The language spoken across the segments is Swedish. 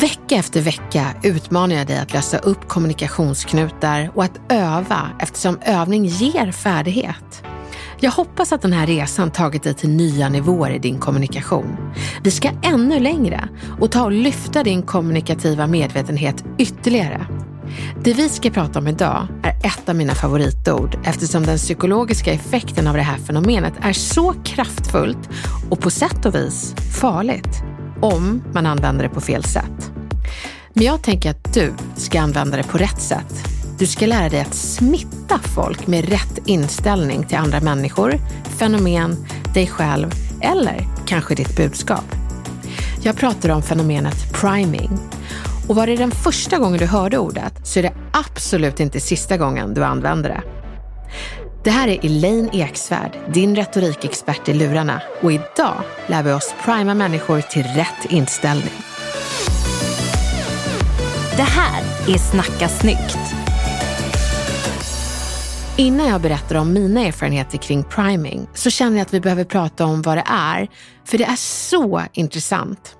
Vecka efter vecka utmanar jag dig att lösa upp kommunikationsknutar och att öva eftersom övning ger färdighet. Jag hoppas att den här resan tagit dig till nya nivåer i din kommunikation. Vi ska ännu längre och ta och lyfta din kommunikativa medvetenhet ytterligare. Det vi ska prata om idag är ett av mina favoritord eftersom den psykologiska effekten av det här fenomenet är så kraftfullt och på sätt och vis farligt om man använder det på fel sätt. Men jag tänker att du ska använda det på rätt sätt. Du ska lära dig att smitta folk med rätt inställning till andra människor, fenomen, dig själv eller kanske ditt budskap. Jag pratar om fenomenet priming. Och var det den första gången du hörde ordet så är det absolut inte sista gången du använder det. Det här är Elaine Eksvärd, din retorikexpert i lurarna och idag lär vi oss prima människor till rätt inställning. Det här är Snacka snyggt. Innan jag berättar om mina erfarenheter kring priming så känner jag att vi behöver prata om vad det är, för det är så intressant.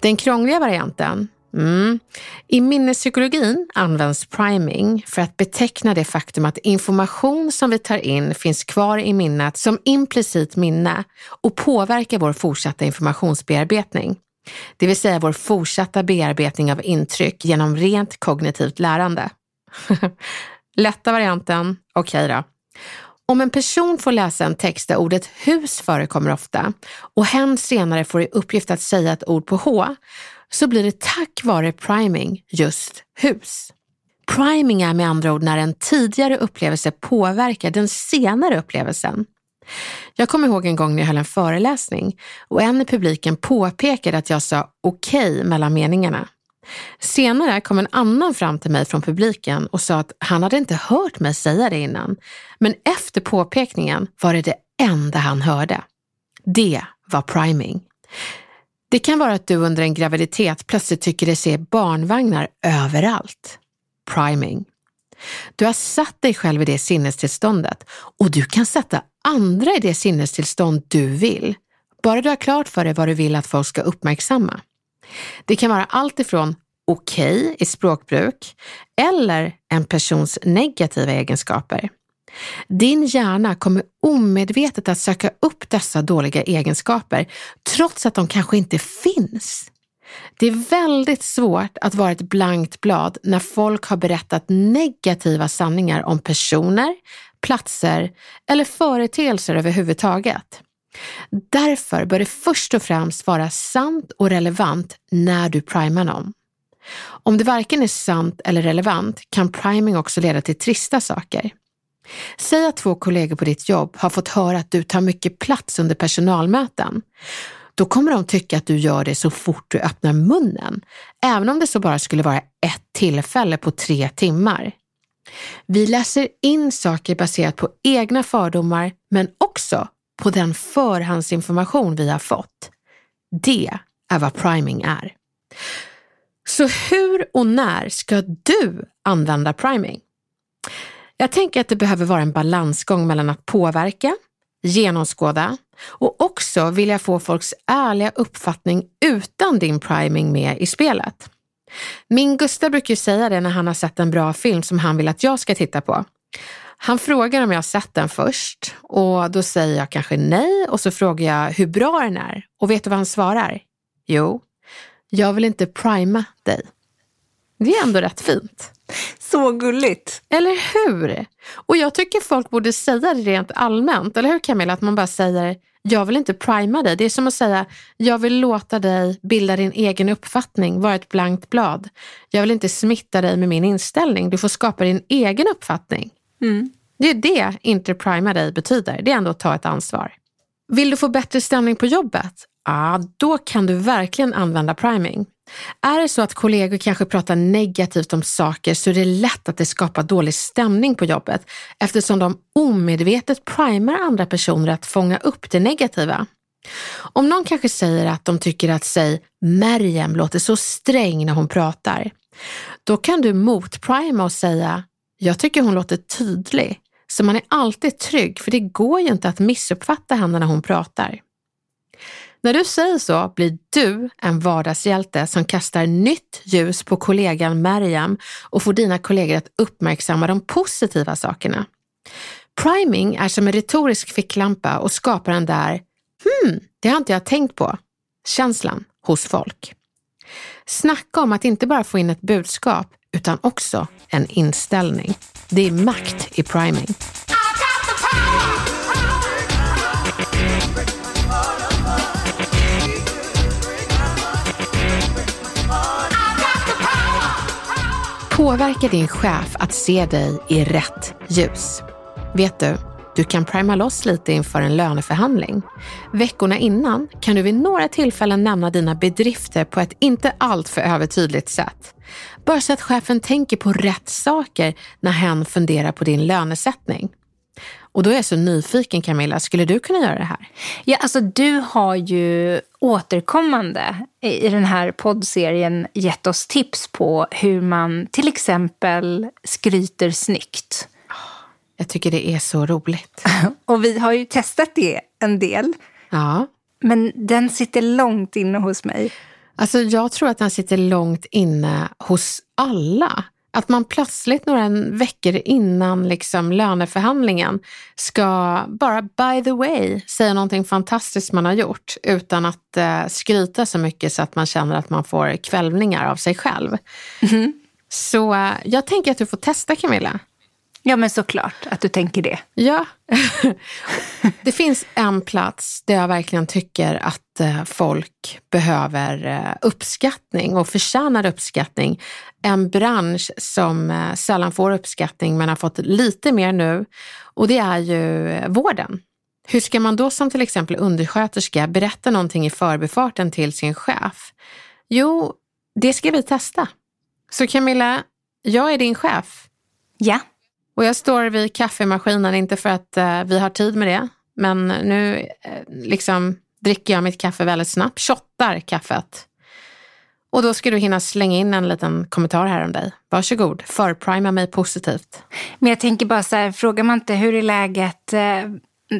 Den krångliga varianten Mm. I minnespsykologin används priming för att beteckna det faktum att information som vi tar in finns kvar i minnet som implicit minne och påverkar vår fortsatta informationsbearbetning. Det vill säga vår fortsatta bearbetning av intryck genom rent kognitivt lärande. Lätta varianten, okej okay då. Om en person får läsa en text där ordet hus förekommer ofta och hen senare får i uppgift att säga ett ord på H, så blir det tack vare priming just hus. Priming är med andra ord när en tidigare upplevelse påverkar den senare upplevelsen. Jag kommer ihåg en gång när jag höll en föreläsning och en i publiken påpekade att jag sa okej okay mellan meningarna. Senare kom en annan fram till mig från publiken och sa att han hade inte hört mig säga det innan. Men efter påpekningen var det det enda han hörde. Det var priming. Det kan vara att du under en graviditet plötsligt tycker dig se barnvagnar överallt. Priming. Du har satt dig själv i det sinnestillståndet och du kan sätta andra i det sinnestillstånd du vill. Bara du har klart för dig vad du vill att folk ska uppmärksamma. Det kan vara allt ifrån okej okay i språkbruk eller en persons negativa egenskaper. Din hjärna kommer omedvetet att söka upp dessa dåliga egenskaper trots att de kanske inte finns. Det är väldigt svårt att vara ett blankt blad när folk har berättat negativa sanningar om personer, platser eller företeelser överhuvudtaget. Därför bör det först och främst vara sant och relevant när du primar någon. Om det varken är sant eller relevant kan priming också leda till trista saker. Säg att två kollegor på ditt jobb har fått höra att du tar mycket plats under personalmöten. Då kommer de tycka att du gör det så fort du öppnar munnen, även om det så bara skulle vara ett tillfälle på tre timmar. Vi läser in saker baserat på egna fördomar, men också på den förhandsinformation vi har fått. Det är vad priming är. Så hur och när ska du använda priming? Jag tänker att det behöver vara en balansgång mellan att påverka, genomskåda och också vilja få folks ärliga uppfattning utan din priming med i spelet. Min Gustav brukar ju säga det när han har sett en bra film som han vill att jag ska titta på. Han frågar om jag har sett den först och då säger jag kanske nej och så frågar jag hur bra den är. Och vet du vad han svarar? Jo, jag vill inte prima dig. Det är ändå rätt fint. Så gulligt. Eller hur? Och jag tycker folk borde säga det rent allmänt, eller hur Camilla? Att man bara säger, jag vill inte prima dig. Det är som att säga, jag vill låta dig bilda din egen uppfattning, vara ett blankt blad. Jag vill inte smitta dig med min inställning, du får skapa din egen uppfattning. Mm. Det är det inte prima dig betyder, det är ändå att ta ett ansvar. Vill du få bättre stämning på jobbet? Ja, då kan du verkligen använda priming. Är det så att kollegor kanske pratar negativt om saker så är det lätt att det skapar dålig stämning på jobbet eftersom de omedvetet primar andra personer att fånga upp det negativa. Om någon kanske säger att de tycker att, säg, Merjem låter så sträng när hon pratar, då kan du motprima och säga, jag tycker hon låter tydlig. Så man är alltid trygg, för det går ju inte att missuppfatta henne när hon pratar. När du säger så blir du en vardagshjälte som kastar nytt ljus på kollegan Mariam och får dina kollegor att uppmärksamma de positiva sakerna. Priming är som en retorisk ficklampa och skapar den där hmm, det har inte jag tänkt på, känslan hos folk. Snacka om att inte bara få in ett budskap utan också en inställning. Det är makt i priming. Påverka din chef att se dig i rätt ljus. Vet du, du kan prima loss lite inför en löneförhandling. Veckorna innan kan du vid några tillfällen nämna dina bedrifter på ett inte alltför övertydligt sätt. Bara så att chefen tänker på rätt saker när hen funderar på din lönesättning. Och då är jag så nyfiken Camilla, skulle du kunna göra det här? Ja, alltså du har ju återkommande i den här poddserien gett oss tips på hur man till exempel skryter snyggt. Jag tycker det är så roligt. Och vi har ju testat det en del. Ja. Men den sitter långt inne hos mig. Alltså jag tror att den sitter långt inne hos alla. Att man plötsligt några veckor innan liksom löneförhandlingen ska bara by the way säga någonting fantastiskt man har gjort utan att eh, skryta så mycket så att man känner att man får kvällningar av sig själv. Mm. Så eh, jag tänker att du får testa Camilla. Ja, men såklart att du tänker det. Ja. det finns en plats där jag verkligen tycker att eh, folk behöver eh, uppskattning och förtjänar uppskattning. En bransch som eh, sällan får uppskattning men har fått lite mer nu och det är ju vården. Hur ska man då som till exempel undersköterska berätta någonting i förbifarten till sin chef? Jo, det ska vi testa. Så Camilla, jag är din chef. Ja. Och jag står vid kaffemaskinen, inte för att eh, vi har tid med det, men nu eh, liksom dricker jag mitt kaffe väldigt snabbt, shottar kaffet. Och då ska du hinna slänga in en liten kommentar här om dig. Varsågod, förprima mig positivt. Men jag tänker bara så här, frågar man inte hur är läget, eh,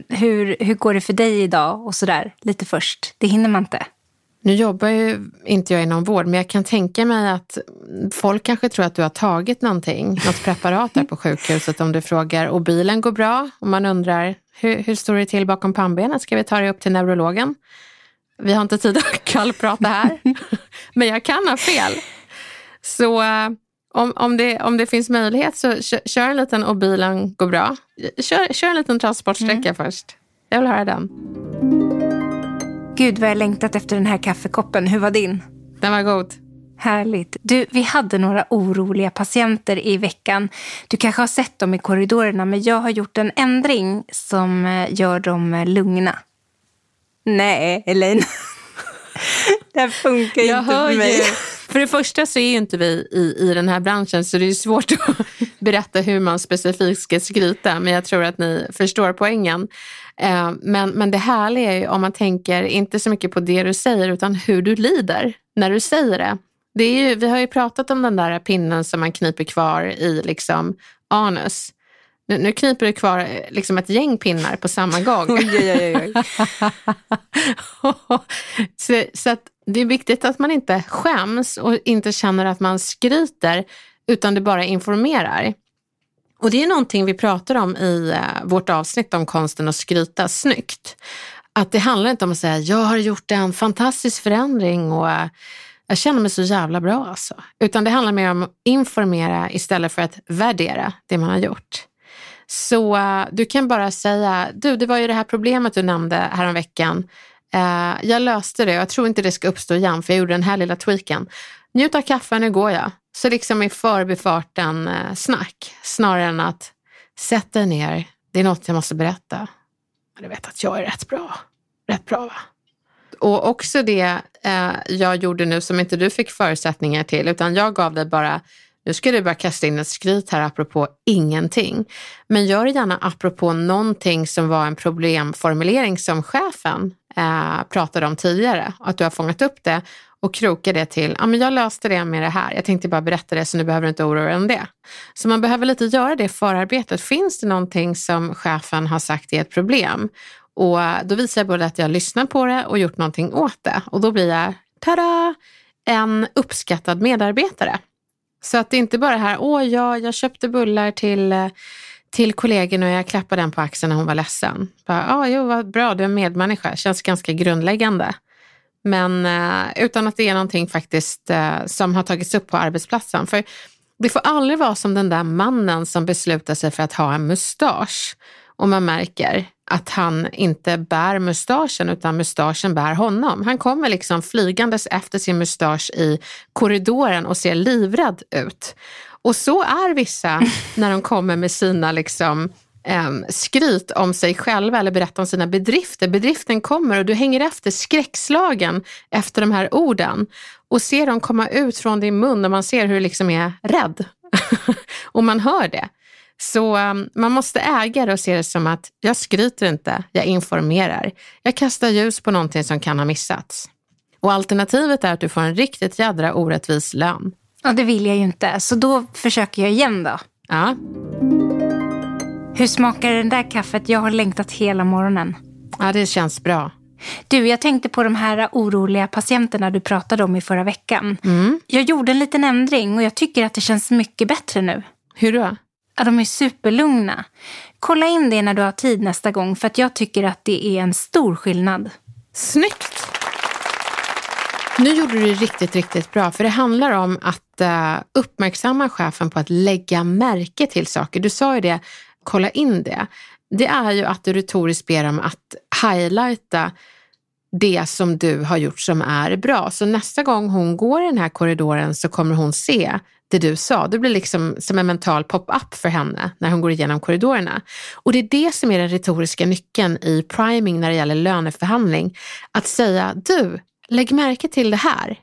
hur, hur går det för dig idag och så där lite först? Det hinner man inte. Nu jobbar ju inte jag inom vård, men jag kan tänka mig att folk kanske tror att du har tagit någonting, något preparat där på sjukhuset om du frågar och bilen går bra och man undrar hur, hur står det till bakom pannbenet? Ska vi ta dig upp till neurologen? Vi har inte tid att kallprata här, men jag kan ha fel. Så eh, om, om, det, om det finns möjlighet så kör en liten och bilen går bra. Kör, kör en liten transportsträcka mm. först. Jag vill höra den. Gud vad jag längtat efter den här kaffekoppen. Hur var din? Den var god. Härligt. Du, vi hade några oroliga patienter i veckan. Du kanske har sett dem i korridorerna, men jag har gjort en ändring som eh, gör dem eh, lugna. Nej, Elaine. det här funkar jag inte för mig. Ju. För det första så är ju inte vi i, i den här branschen så det är svårt att berätta hur man specifikt ska skryta men jag tror att ni förstår poängen. Eh, men, men det härliga är ju om man tänker inte så mycket på det du säger utan hur du lider när du säger det. det är ju, vi har ju pratat om den där pinnen som man kniper kvar i liksom anus. Nu, nu kniper du kvar liksom ett gäng pinnar på samma gång. Oj, oj, oj, så, så att det är viktigt att man inte skäms och inte känner att man skryter utan det bara informerar. Och det är någonting vi pratar om i eh, vårt avsnitt om konsten att skryta snyggt. Att det handlar inte om att säga, jag har gjort en fantastisk förändring och eh, jag känner mig så jävla bra alltså. Utan det handlar mer om att informera istället för att värdera det man har gjort. Så eh, du kan bara säga, du det var ju det här problemet du nämnde häromveckan. Uh, jag löste det och jag tror inte det ska uppstå igen för jag gjorde den här lilla tweaken. Njut av kaffe, nu går jag. Så liksom i förbifarten uh, snack snarare än att sätt dig ner, det är något jag måste berätta. Du vet att jag är rätt bra. Rätt bra va? Och också det eh, jag gjorde nu som inte du fick förutsättningar till, utan jag gav dig bara nu ska du bara kasta in ett skryt här apropå ingenting. Men gör det gärna apropå någonting som var en problemformulering som chefen eh, pratade om tidigare. Att du har fångat upp det och kroka det till, ja men jag löste det med det här. Jag tänkte bara berätta det så nu behöver du inte oroa dig om det. Så man behöver lite göra det förarbetet. Finns det någonting som chefen har sagt är ett problem? Och då visar jag både att jag lyssnar på det och gjort någonting åt det. Och då blir jag, tada, en uppskattad medarbetare. Så att det inte bara är här, åh ja, jag köpte bullar till, till kollegorna och jag klappade den på axeln när hon var ledsen. Ja, ah, jo, vad bra, du är en medmänniska. Känns ganska grundläggande. Men eh, utan att det är någonting faktiskt eh, som har tagits upp på arbetsplatsen. För det får aldrig vara som den där mannen som beslutar sig för att ha en mustasch och man märker att han inte bär mustaschen utan mustaschen bär honom. Han kommer liksom flygandes efter sin mustasch i korridoren och ser livrädd ut. Och så är vissa när de kommer med sina liksom, um, skryt om sig själva eller berättar om sina bedrifter. Bedriften kommer och du hänger efter skräckslagen efter de här orden och ser dem komma ut från din mun och man ser hur du liksom är rädd. och man hör det. Så um, man måste äga det och se det som att jag skryter inte, jag informerar. Jag kastar ljus på någonting som kan ha missats. Och alternativet är att du får en riktigt jädra orättvis lön. Ja, det vill jag ju inte. Så då försöker jag igen då. Ja. Hur smakar det där kaffet? Jag har längtat hela morgonen. Ja, det känns bra. Du, jag tänkte på de här oroliga patienterna du pratade om i förra veckan. Mm. Jag gjorde en liten ändring och jag tycker att det känns mycket bättre nu. Hur då? Ja, de är superlugna. Kolla in det när du har tid nästa gång för att jag tycker att det är en stor skillnad. Snyggt! Nu gjorde du det riktigt, riktigt bra för det handlar om att uh, uppmärksamma chefen på att lägga märke till saker. Du sa ju det, kolla in det. Det är ju att du retoriskt ber dem att highlighta det som du har gjort som är bra. Så nästa gång hon går i den här korridoren så kommer hon se det du sa. Det blir liksom som en mental pop-up för henne när hon går igenom korridorerna. Och det är det som är den retoriska nyckeln i priming när det gäller löneförhandling. Att säga, du, lägg märke till det här.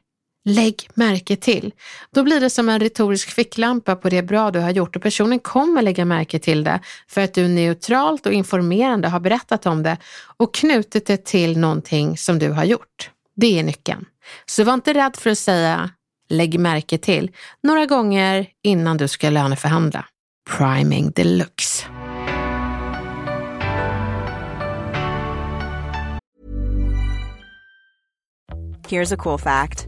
Lägg märke till. Då blir det som en retorisk ficklampa på det bra du har gjort och personen kommer lägga märke till det för att du neutralt och informerande har berättat om det och knutit det till någonting som du har gjort. Det är nyckeln. Så var inte rädd för att säga lägg märke till några gånger innan du ska löneförhandla. Priming deluxe. Here's a cool fact.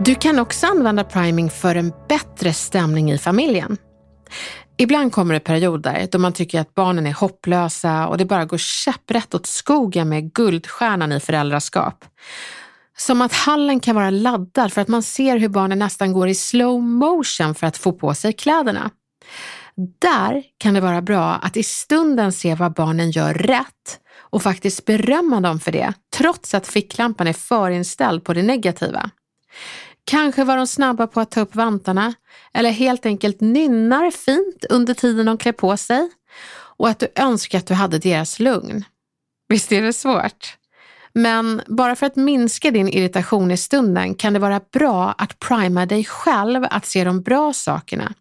Du kan också använda priming för en bättre stämning i familjen. Ibland kommer det perioder då man tycker att barnen är hopplösa och det bara går käpprätt åt skogen med guldstjärnan i föräldraskap. Som att hallen kan vara laddad för att man ser hur barnen nästan går i slow motion för att få på sig kläderna. Där kan det vara bra att i stunden se vad barnen gör rätt och faktiskt berömma dem för det, trots att ficklampan är förinställd på det negativa. Kanske var de snabba på att ta upp vantarna eller helt enkelt nynnar fint under tiden de klär på sig och att du önskar att du hade deras lugn. Visst är det svårt? Men bara för att minska din irritation i stunden kan det vara bra att prima dig själv att se de bra sakerna.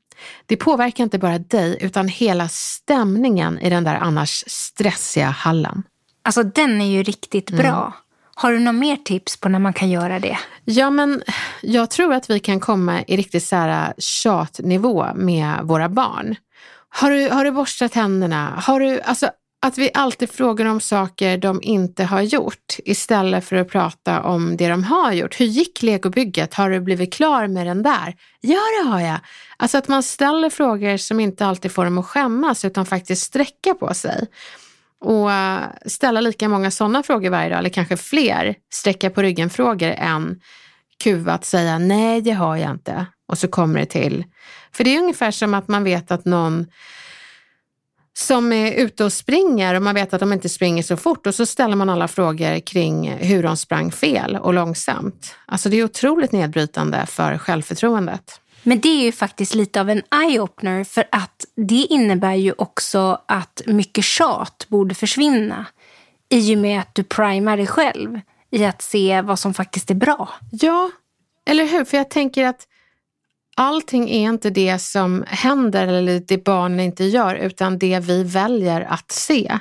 Det påverkar inte bara dig utan hela stämningen i den där annars stressiga hallen. Alltså den är ju riktigt bra. Mm. Har du några mer tips på när man kan göra det? Ja, men jag tror att vi kan komma i riktigt så här äh, tjatnivå med våra barn. Har du, har du borstat tänderna? Har du, alltså, att vi alltid frågar om saker de inte har gjort istället för att prata om det de har gjort. Hur gick legobygget? Har du blivit klar med den där? Ja, det har jag. Alltså att man ställer frågor som inte alltid får dem att skämmas utan faktiskt sträcka på sig. Och eh, ställa lika många sådana frågor varje dag, eller kanske fler sträcka på ryggen-frågor än kuva att säga nej, det har jag inte. Och så kommer det till. För det är ungefär som att man vet att någon som är ute och springer och man vet att de inte springer så fort och så ställer man alla frågor kring hur de sprang fel och långsamt. Alltså det är otroligt nedbrytande för självförtroendet. Men det är ju faktiskt lite av en eye-opener för att det innebär ju också att mycket tjat borde försvinna i och med att du primar dig själv i att se vad som faktiskt är bra. Ja, eller hur? För jag tänker att allting är inte det som händer eller det barnen inte gör utan det vi väljer att se.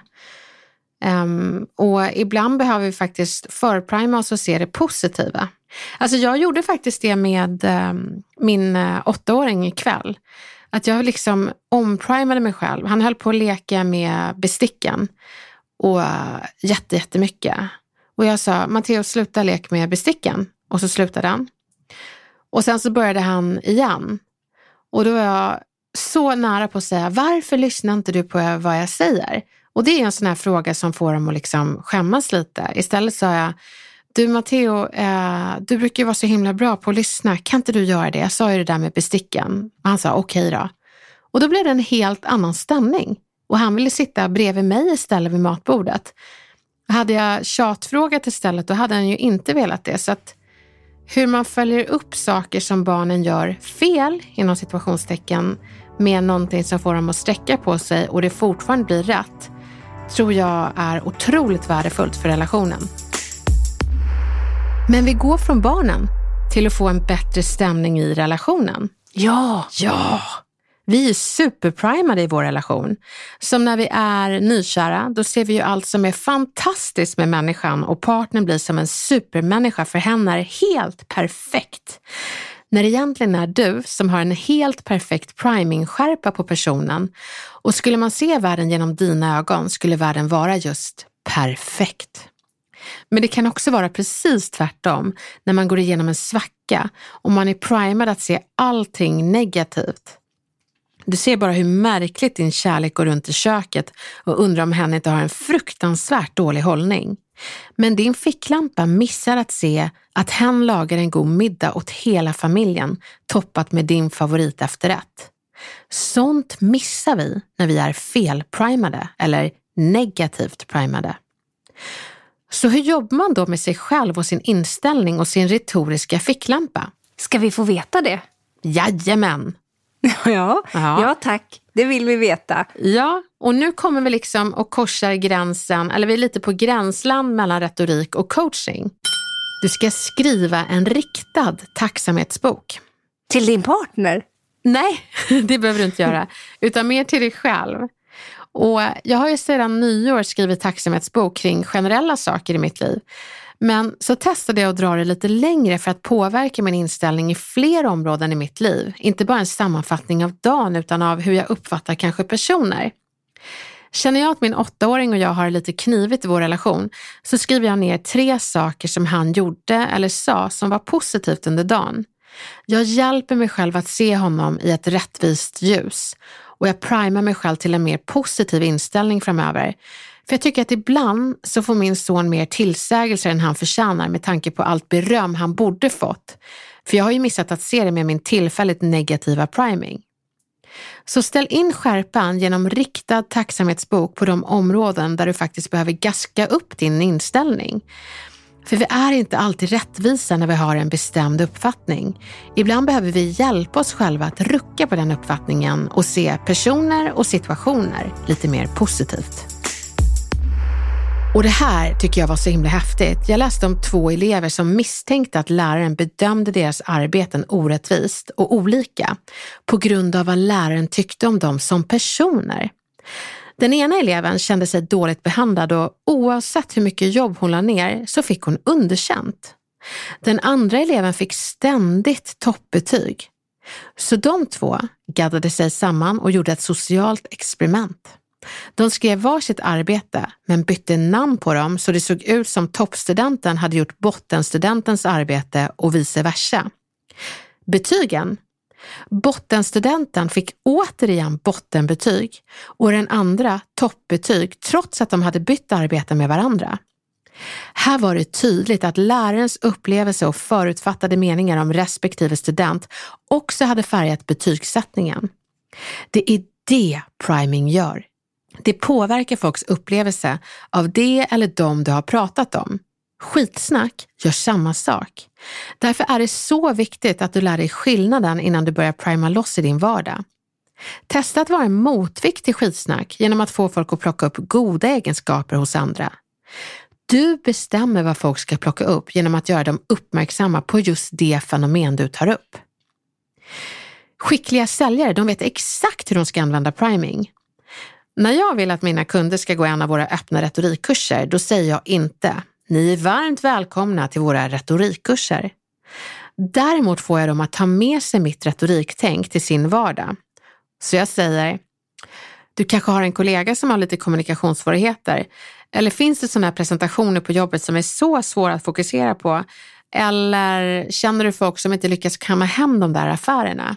Um, och ibland behöver vi faktiskt förprima oss och se det positiva. Alltså jag gjorde faktiskt det med ehm, min eh, åttaåring ikväll. Att jag liksom omprimade mig själv. Han höll på att leka med besticken och uh, jätte, jättemycket. Och jag sa, Matteo sluta leka med besticken. Och så slutade han. Och sen så började han igen. Och då var jag så nära på att säga, varför lyssnar inte du på vad jag säger? Och det är en sån här fråga som får dem att liksom skämmas lite. Istället sa jag, du Matteo, eh, du brukar ju vara så himla bra på att lyssna. Kan inte du göra det? Jag sa ju det där med besticken. Och han sa okej okay då. Och då blev det en helt annan stämning. Och han ville sitta bredvid mig istället vid matbordet. Hade jag tjatfrågat istället, då hade han ju inte velat det. Så att hur man följer upp saker som barnen gör fel, inom situationstecken, med någonting som får dem att sträcka på sig och det fortfarande blir rätt, tror jag är otroligt värdefullt för relationen. Men vi går från barnen till att få en bättre stämning i relationen. Ja! Ja! Vi är superprimade i vår relation. Som när vi är nykära, då ser vi ju allt som är fantastiskt med människan och partnern blir som en supermänniska för henne är helt perfekt. När det egentligen är du som har en helt perfekt priming-skärpa på personen och skulle man se världen genom dina ögon skulle världen vara just perfekt. Men det kan också vara precis tvärtom när man går igenom en svacka och man är primad att se allting negativt. Du ser bara hur märkligt din kärlek går runt i köket och undrar om hen inte har en fruktansvärt dålig hållning. Men din ficklampa missar att se att hen lagar en god middag åt hela familjen toppat med din favoritefterrätt. Sånt missar vi när vi är felprimade eller negativt primade. Så hur jobbar man då med sig själv och sin inställning och sin retoriska ficklampa? Ska vi få veta det? Jajamän! Ja, ja. ja tack. Det vill vi veta. Ja, och nu kommer vi liksom och korsar gränsen, eller vi är lite på gränsland mellan retorik och coaching. Du ska skriva en riktad tacksamhetsbok. Till din partner? Nej, det behöver du inte göra, utan mer till dig själv. Och jag har ju sedan nyår skrivit tacksamhetsbok kring generella saker i mitt liv. Men så testade jag att dra det lite längre för att påverka min inställning i fler områden i mitt liv. Inte bara en sammanfattning av dagen utan av hur jag uppfattar kanske personer. Känner jag att min åttaåring och jag har lite knivigt i vår relation så skriver jag ner tre saker som han gjorde eller sa som var positivt under dagen. Jag hjälper mig själv att se honom i ett rättvist ljus och jag primar mig själv till en mer positiv inställning framöver. För jag tycker att ibland så får min son mer tillsägelser än han förtjänar med tanke på allt beröm han borde fått. För jag har ju missat att se det med min tillfälligt negativa priming. Så ställ in skärpan genom riktad tacksamhetsbok på de områden där du faktiskt behöver gaska upp din inställning. För vi är inte alltid rättvisa när vi har en bestämd uppfattning. Ibland behöver vi hjälpa oss själva att rucka på den uppfattningen och se personer och situationer lite mer positivt. Och det här tycker jag var så himla häftigt. Jag läste om två elever som misstänkte att läraren bedömde deras arbeten orättvist och olika på grund av vad läraren tyckte om dem som personer. Den ena eleven kände sig dåligt behandlad och oavsett hur mycket jobb hon la ner så fick hon underkänt. Den andra eleven fick ständigt toppbetyg. Så de två gaddade sig samman och gjorde ett socialt experiment. De skrev varsitt arbete men bytte namn på dem så det såg ut som toppstudenten hade gjort bottenstudentens arbete och vice versa. Betygen Bottenstudenten fick återigen bottenbetyg och den andra toppbetyg trots att de hade bytt arbete med varandra. Här var det tydligt att lärarens upplevelse och förutfattade meningar om respektive student också hade färgat betygssättningen. Det är det priming gör. Det påverkar folks upplevelse av det eller de du har pratat om. Skitsnack gör samma sak. Därför är det så viktigt att du lär dig skillnaden innan du börjar prima loss i din vardag. Testa att vara en motvikt till skitsnack genom att få folk att plocka upp goda egenskaper hos andra. Du bestämmer vad folk ska plocka upp genom att göra dem uppmärksamma på just det fenomen du tar upp. Skickliga säljare, de vet exakt hur de ska använda priming. När jag vill att mina kunder ska gå en av våra öppna retorikkurser, då säger jag inte ni är varmt välkomna till våra retorikkurser. Däremot får jag dem att ta med sig mitt retoriktänk till sin vardag. Så jag säger, du kanske har en kollega som har lite kommunikationssvårigheter. Eller finns det sådana här presentationer på jobbet som är så svåra att fokusera på? Eller känner du folk som inte lyckas kamma hem de där affärerna?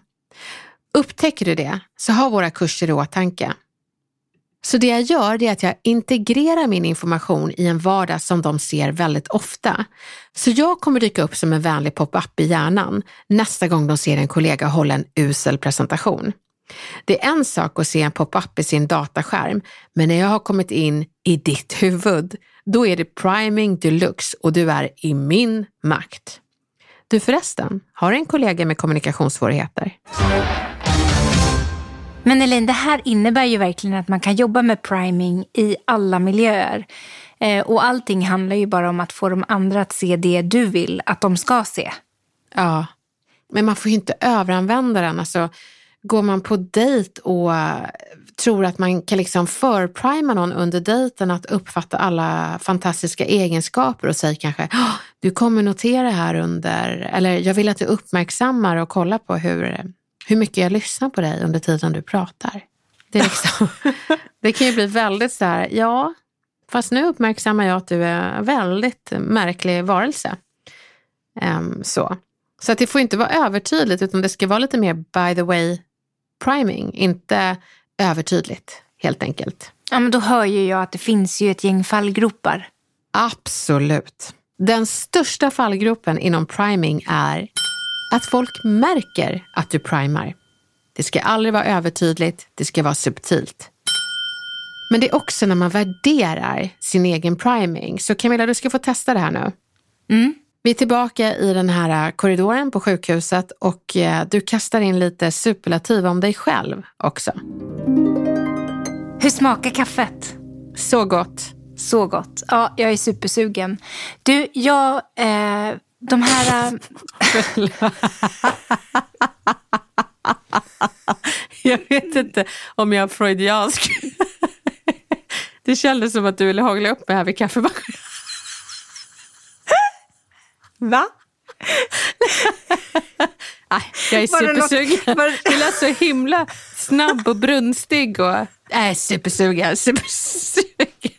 Upptäcker du det, så ha våra kurser i åtanke. Så det jag gör det är att jag integrerar min information i en vardag som de ser väldigt ofta. Så jag kommer dyka upp som en vänlig pop-up i hjärnan nästa gång de ser en kollega hålla en usel presentation. Det är en sak att se en pop-up i sin dataskärm, men när jag har kommit in i ditt huvud, då är det priming deluxe och du är i min makt. Du förresten, har en kollega med kommunikationssvårigheter? Men Elin, det här innebär ju verkligen att man kan jobba med priming i alla miljöer. Eh, och allting handlar ju bara om att få de andra att se det du vill att de ska se. Ja, men man får ju inte överanvända den. Alltså, går man på dejt och eh, tror att man kan liksom förprima någon under dejten att uppfatta alla fantastiska egenskaper och säger kanske du kommer notera här under, eller jag vill att du uppmärksammar och kollar på hur hur mycket jag lyssnar på dig under tiden du pratar. Det, liksom, det kan ju bli väldigt så här, ja, fast nu uppmärksammar jag att du är en väldigt märklig varelse. Um, så så att det får inte vara övertydligt utan det ska vara lite mer by the way priming, inte övertydligt helt enkelt. Ja, men då hör ju jag att det finns ju ett gäng fallgropar. Absolut. Den största fallgropen inom priming är att folk märker att du primar. Det ska aldrig vara övertydligt, det ska vara subtilt. Men det är också när man värderar sin egen priming. Så Camilla, du ska få testa det här nu. Mm. Vi är tillbaka i den här korridoren på sjukhuset och eh, du kastar in lite superlativ om dig själv också. Hur smakar kaffet? Så gott. Så gott. Ja, jag är supersugen. Du, jag eh, de här... Äh, jag vet inte om jag är freudiansk. Det kändes som att du ville hagla upp mig här vid kaffemaskinen. Va? Nej, jag är supersugen. Du lät så himla snabb och brunstig. Och... Är supersugen, supersugen.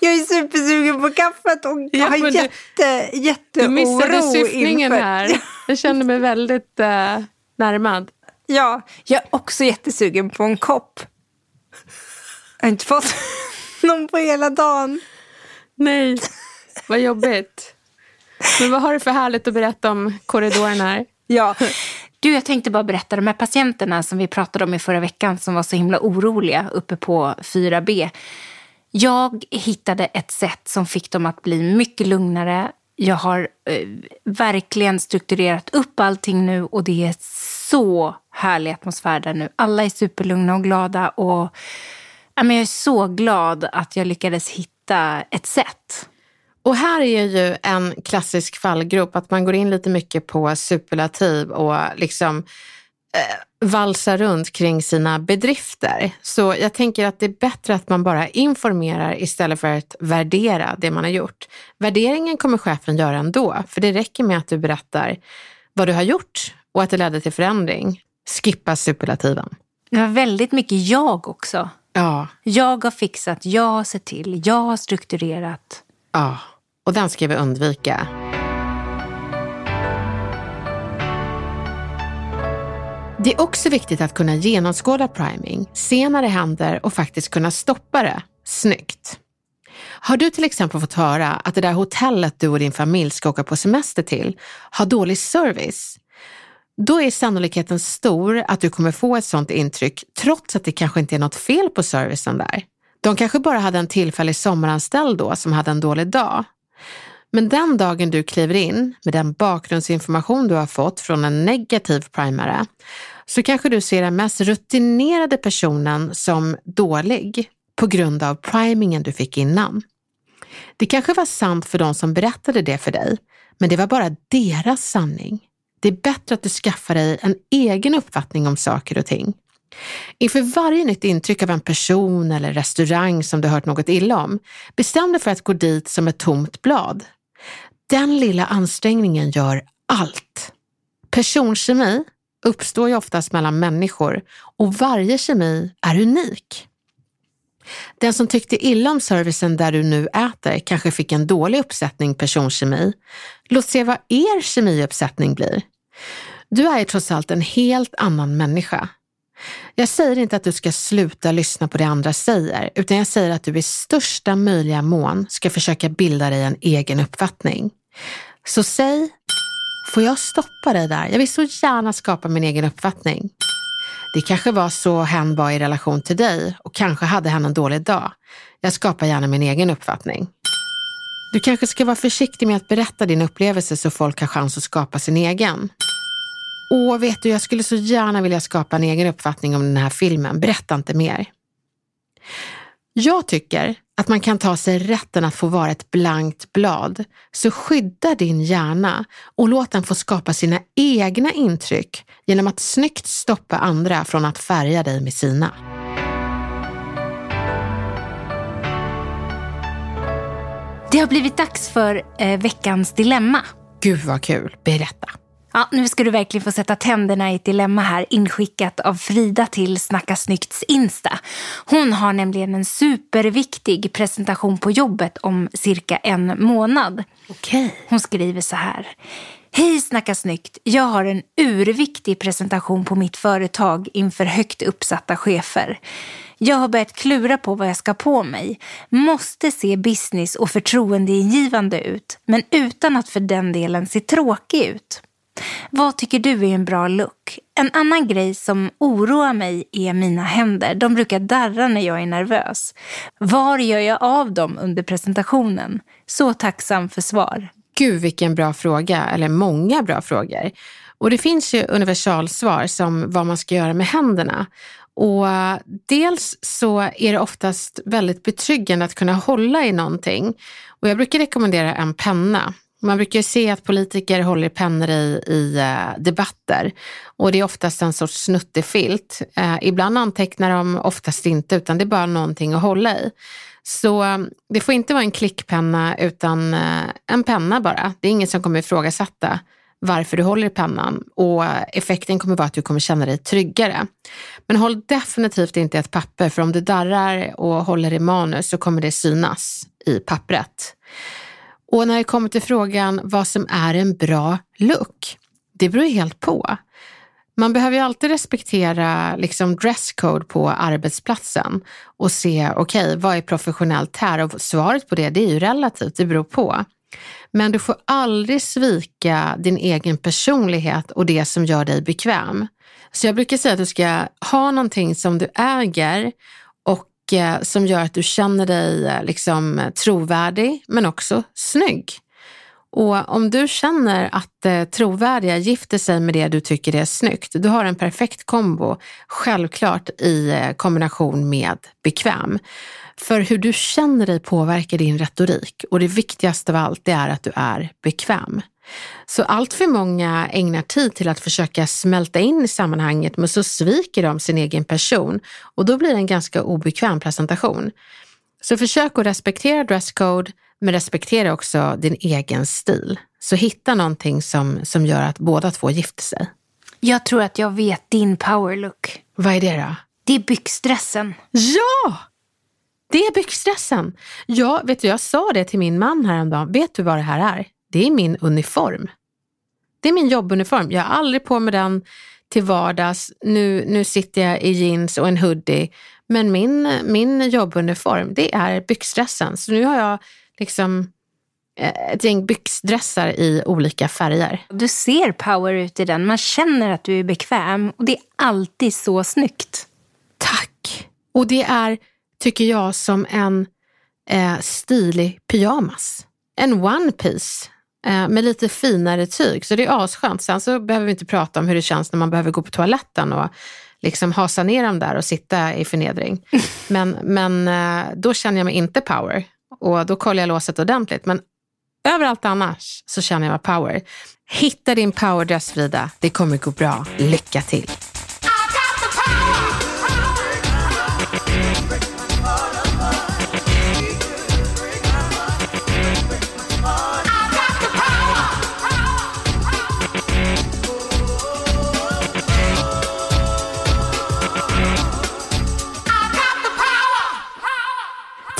Jag är supersugen på kaffet och jag har jätte, du, jätteoro. Du missade syftningen inför. här. Jag känner mig väldigt uh, närmad. Ja, jag är också jättesugen på en kopp. Jag har inte fått någon på hela dagen. Nej, vad jobbigt. Men vad har du för härligt att berätta om korridoren här? Ja, Du, jag tänkte bara berätta de här patienterna som vi pratade om i förra veckan som var så himla oroliga uppe på 4B. Jag hittade ett sätt som fick dem att bli mycket lugnare. Jag har eh, verkligen strukturerat upp allting nu och det är så härlig atmosfär där nu. Alla är superlugna och glada och ja, men jag är så glad att jag lyckades hitta ett sätt. Och här är ju en klassisk fallgrop, att man går in lite mycket på superlativ och liksom eh, valsar runt kring sina bedrifter. Så jag tänker att det är bättre att man bara informerar istället för att värdera det man har gjort. Värderingen kommer chefen göra ändå, för det räcker med att du berättar vad du har gjort och att det ledde till förändring. Skippa superlativen. Det var väldigt mycket jag också. Ja. Jag har fixat, jag har sett till, jag har strukturerat. Ja, och den ska vi undvika. Det är också viktigt att kunna genomskåda priming, se när det händer och faktiskt kunna stoppa det. Snyggt! Har du till exempel fått höra att det där hotellet du och din familj ska åka på semester till har dålig service? Då är sannolikheten stor att du kommer få ett sådant intryck trots att det kanske inte är något fel på servicen där. De kanske bara hade en tillfällig sommaranställd då som hade en dålig dag. Men den dagen du kliver in med den bakgrundsinformation du har fått från en negativ primare så kanske du ser den mest rutinerade personen som dålig på grund av primingen du fick innan. Det kanske var sant för de som berättade det för dig, men det var bara deras sanning. Det är bättre att du skaffar dig en egen uppfattning om saker och ting. Inför varje nytt intryck av en person eller restaurang som du hört något illa om, bestäm dig för att gå dit som ett tomt blad. Den lilla ansträngningen gör allt. Personkemi uppstår ju oftast mellan människor och varje kemi är unik. Den som tyckte illa om servicen där du nu äter kanske fick en dålig uppsättning personkemi. Låt se vad er kemiuppsättning blir. Du är ju trots allt en helt annan människa. Jag säger inte att du ska sluta lyssna på det andra säger, utan jag säger att du i största möjliga mån ska försöka bilda dig en egen uppfattning. Så säg, får jag stoppa dig där? Jag vill så gärna skapa min egen uppfattning. Det kanske var så hen var i relation till dig och kanske hade hen en dålig dag. Jag skapar gärna min egen uppfattning. Du kanske ska vara försiktig med att berätta din upplevelse så folk har chans att skapa sin egen. Åh, vet du, jag skulle så gärna vilja skapa en egen uppfattning om den här filmen. Berätta inte mer. Jag tycker att man kan ta sig rätten att få vara ett blankt blad. Så skydda din hjärna och låt den få skapa sina egna intryck genom att snyggt stoppa andra från att färga dig med sina. Det har blivit dags för eh, veckans dilemma. Gud vad kul, berätta. Ja, nu ska du verkligen få sätta tänderna i ett dilemma här inskickat av Frida till Snacka Snyggts Insta. Hon har nämligen en superviktig presentation på jobbet om cirka en månad. Okej. Hon skriver så här. Hej Snacka Snyggt! Jag har en urviktig presentation på mitt företag inför högt uppsatta chefer. Jag har börjat klura på vad jag ska på mig. Måste se business och förtroendeingivande ut, men utan att för den delen se tråkig ut. Vad tycker du är en bra look? En annan grej som oroar mig är mina händer. De brukar darra när jag är nervös. Var gör jag av dem under presentationen? Så tacksam för svar. Gud vilken bra fråga, eller många bra frågor. Och det finns ju universalsvar som vad man ska göra med händerna. Och dels så är det oftast väldigt betryggande att kunna hålla i någonting. Och jag brukar rekommendera en penna. Man brukar ju se att politiker håller pennor i, i uh, debatter och det är oftast en sorts snuttefilt. Uh, ibland antecknar de, oftast inte, utan det är bara någonting att hålla i. Så um, det får inte vara en klickpenna utan uh, en penna bara. Det är ingen som kommer ifrågasätta varför du håller i pennan och effekten kommer vara att du kommer känna dig tryggare. Men håll definitivt inte ett papper för om du darrar och håller i manus så kommer det synas i pappret. Och när det kommer till frågan vad som är en bra look, det beror helt på. Man behöver ju alltid respektera liksom dresscode på arbetsplatsen och se, okej, okay, vad är professionellt här? Och svaret på det, det är ju relativt, det beror på. Men du får aldrig svika din egen personlighet och det som gör dig bekväm. Så jag brukar säga att du ska ha någonting som du äger eh, som gör att du känner dig eh, liksom trovärdig men också snygg. Och om du känner att eh, trovärdiga gifter sig med det du tycker är snyggt, du har en perfekt kombo, självklart i eh, kombination med bekväm. För hur du känner dig påverkar din retorik och det viktigaste av allt det är att du är bekväm. Så allt för många ägnar tid till att försöka smälta in i sammanhanget men så sviker de sin egen person och då blir det en ganska obekväm presentation. Så försök att respektera dresscode men respektera också din egen stil. Så hitta någonting som, som gör att båda två gifter sig. Jag tror att jag vet din power look. Vad är det då? Det är byxdressen. Ja! Det är byxdressen. Ja, vet du, jag sa det till min man häromdagen. Vet du vad det här är? Det är min uniform. Det är min jobbuniform. Jag har aldrig på mig den till vardags. Nu, nu sitter jag i jeans och en hoodie. Men min, min jobbuniform, det är byxdressen. Så nu har jag liksom eh, ett gäng byxdressar i olika färger. Du ser power ut i den. Man känner att du är bekväm och det är alltid så snyggt. Tack! Och det är, tycker jag, som en eh, stilig pyjamas. En one piece med lite finare tyg, så det är asskönt. Sen så behöver vi inte prata om hur det känns när man behöver gå på toaletten och liksom hasa ner dem där och sitta i förnedring. Men, men eh, då känner jag mig inte power och då kollar jag låset ordentligt. Men överallt annars så känner jag mig power. Hitta din powerdress Frida, det kommer gå bra. Lycka till!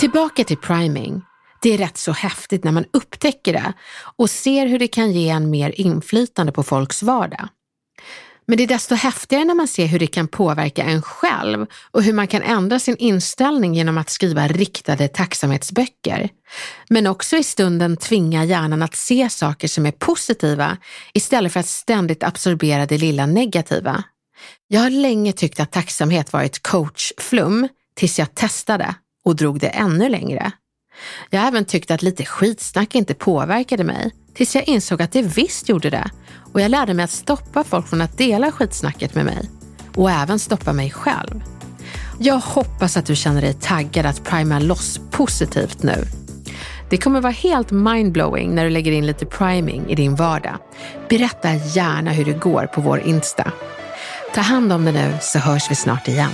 Tillbaka till priming. Det är rätt så häftigt när man upptäcker det och ser hur det kan ge en mer inflytande på folks vardag. Men det är desto häftigare när man ser hur det kan påverka en själv och hur man kan ändra sin inställning genom att skriva riktade tacksamhetsböcker. Men också i stunden tvinga hjärnan att se saker som är positiva istället för att ständigt absorbera det lilla negativa. Jag har länge tyckt att tacksamhet varit coachflum tills jag testade och drog det ännu längre. Jag har även tyckt att lite skitsnack inte påverkade mig, tills jag insåg att det visst gjorde det. Och jag lärde mig att stoppa folk från att dela skitsnacket med mig. Och även stoppa mig själv. Jag hoppas att du känner dig taggad att prima loss positivt nu. Det kommer vara helt mindblowing när du lägger in lite priming i din vardag. Berätta gärna hur det går på vår Insta. Ta hand om dig nu så hörs vi snart igen.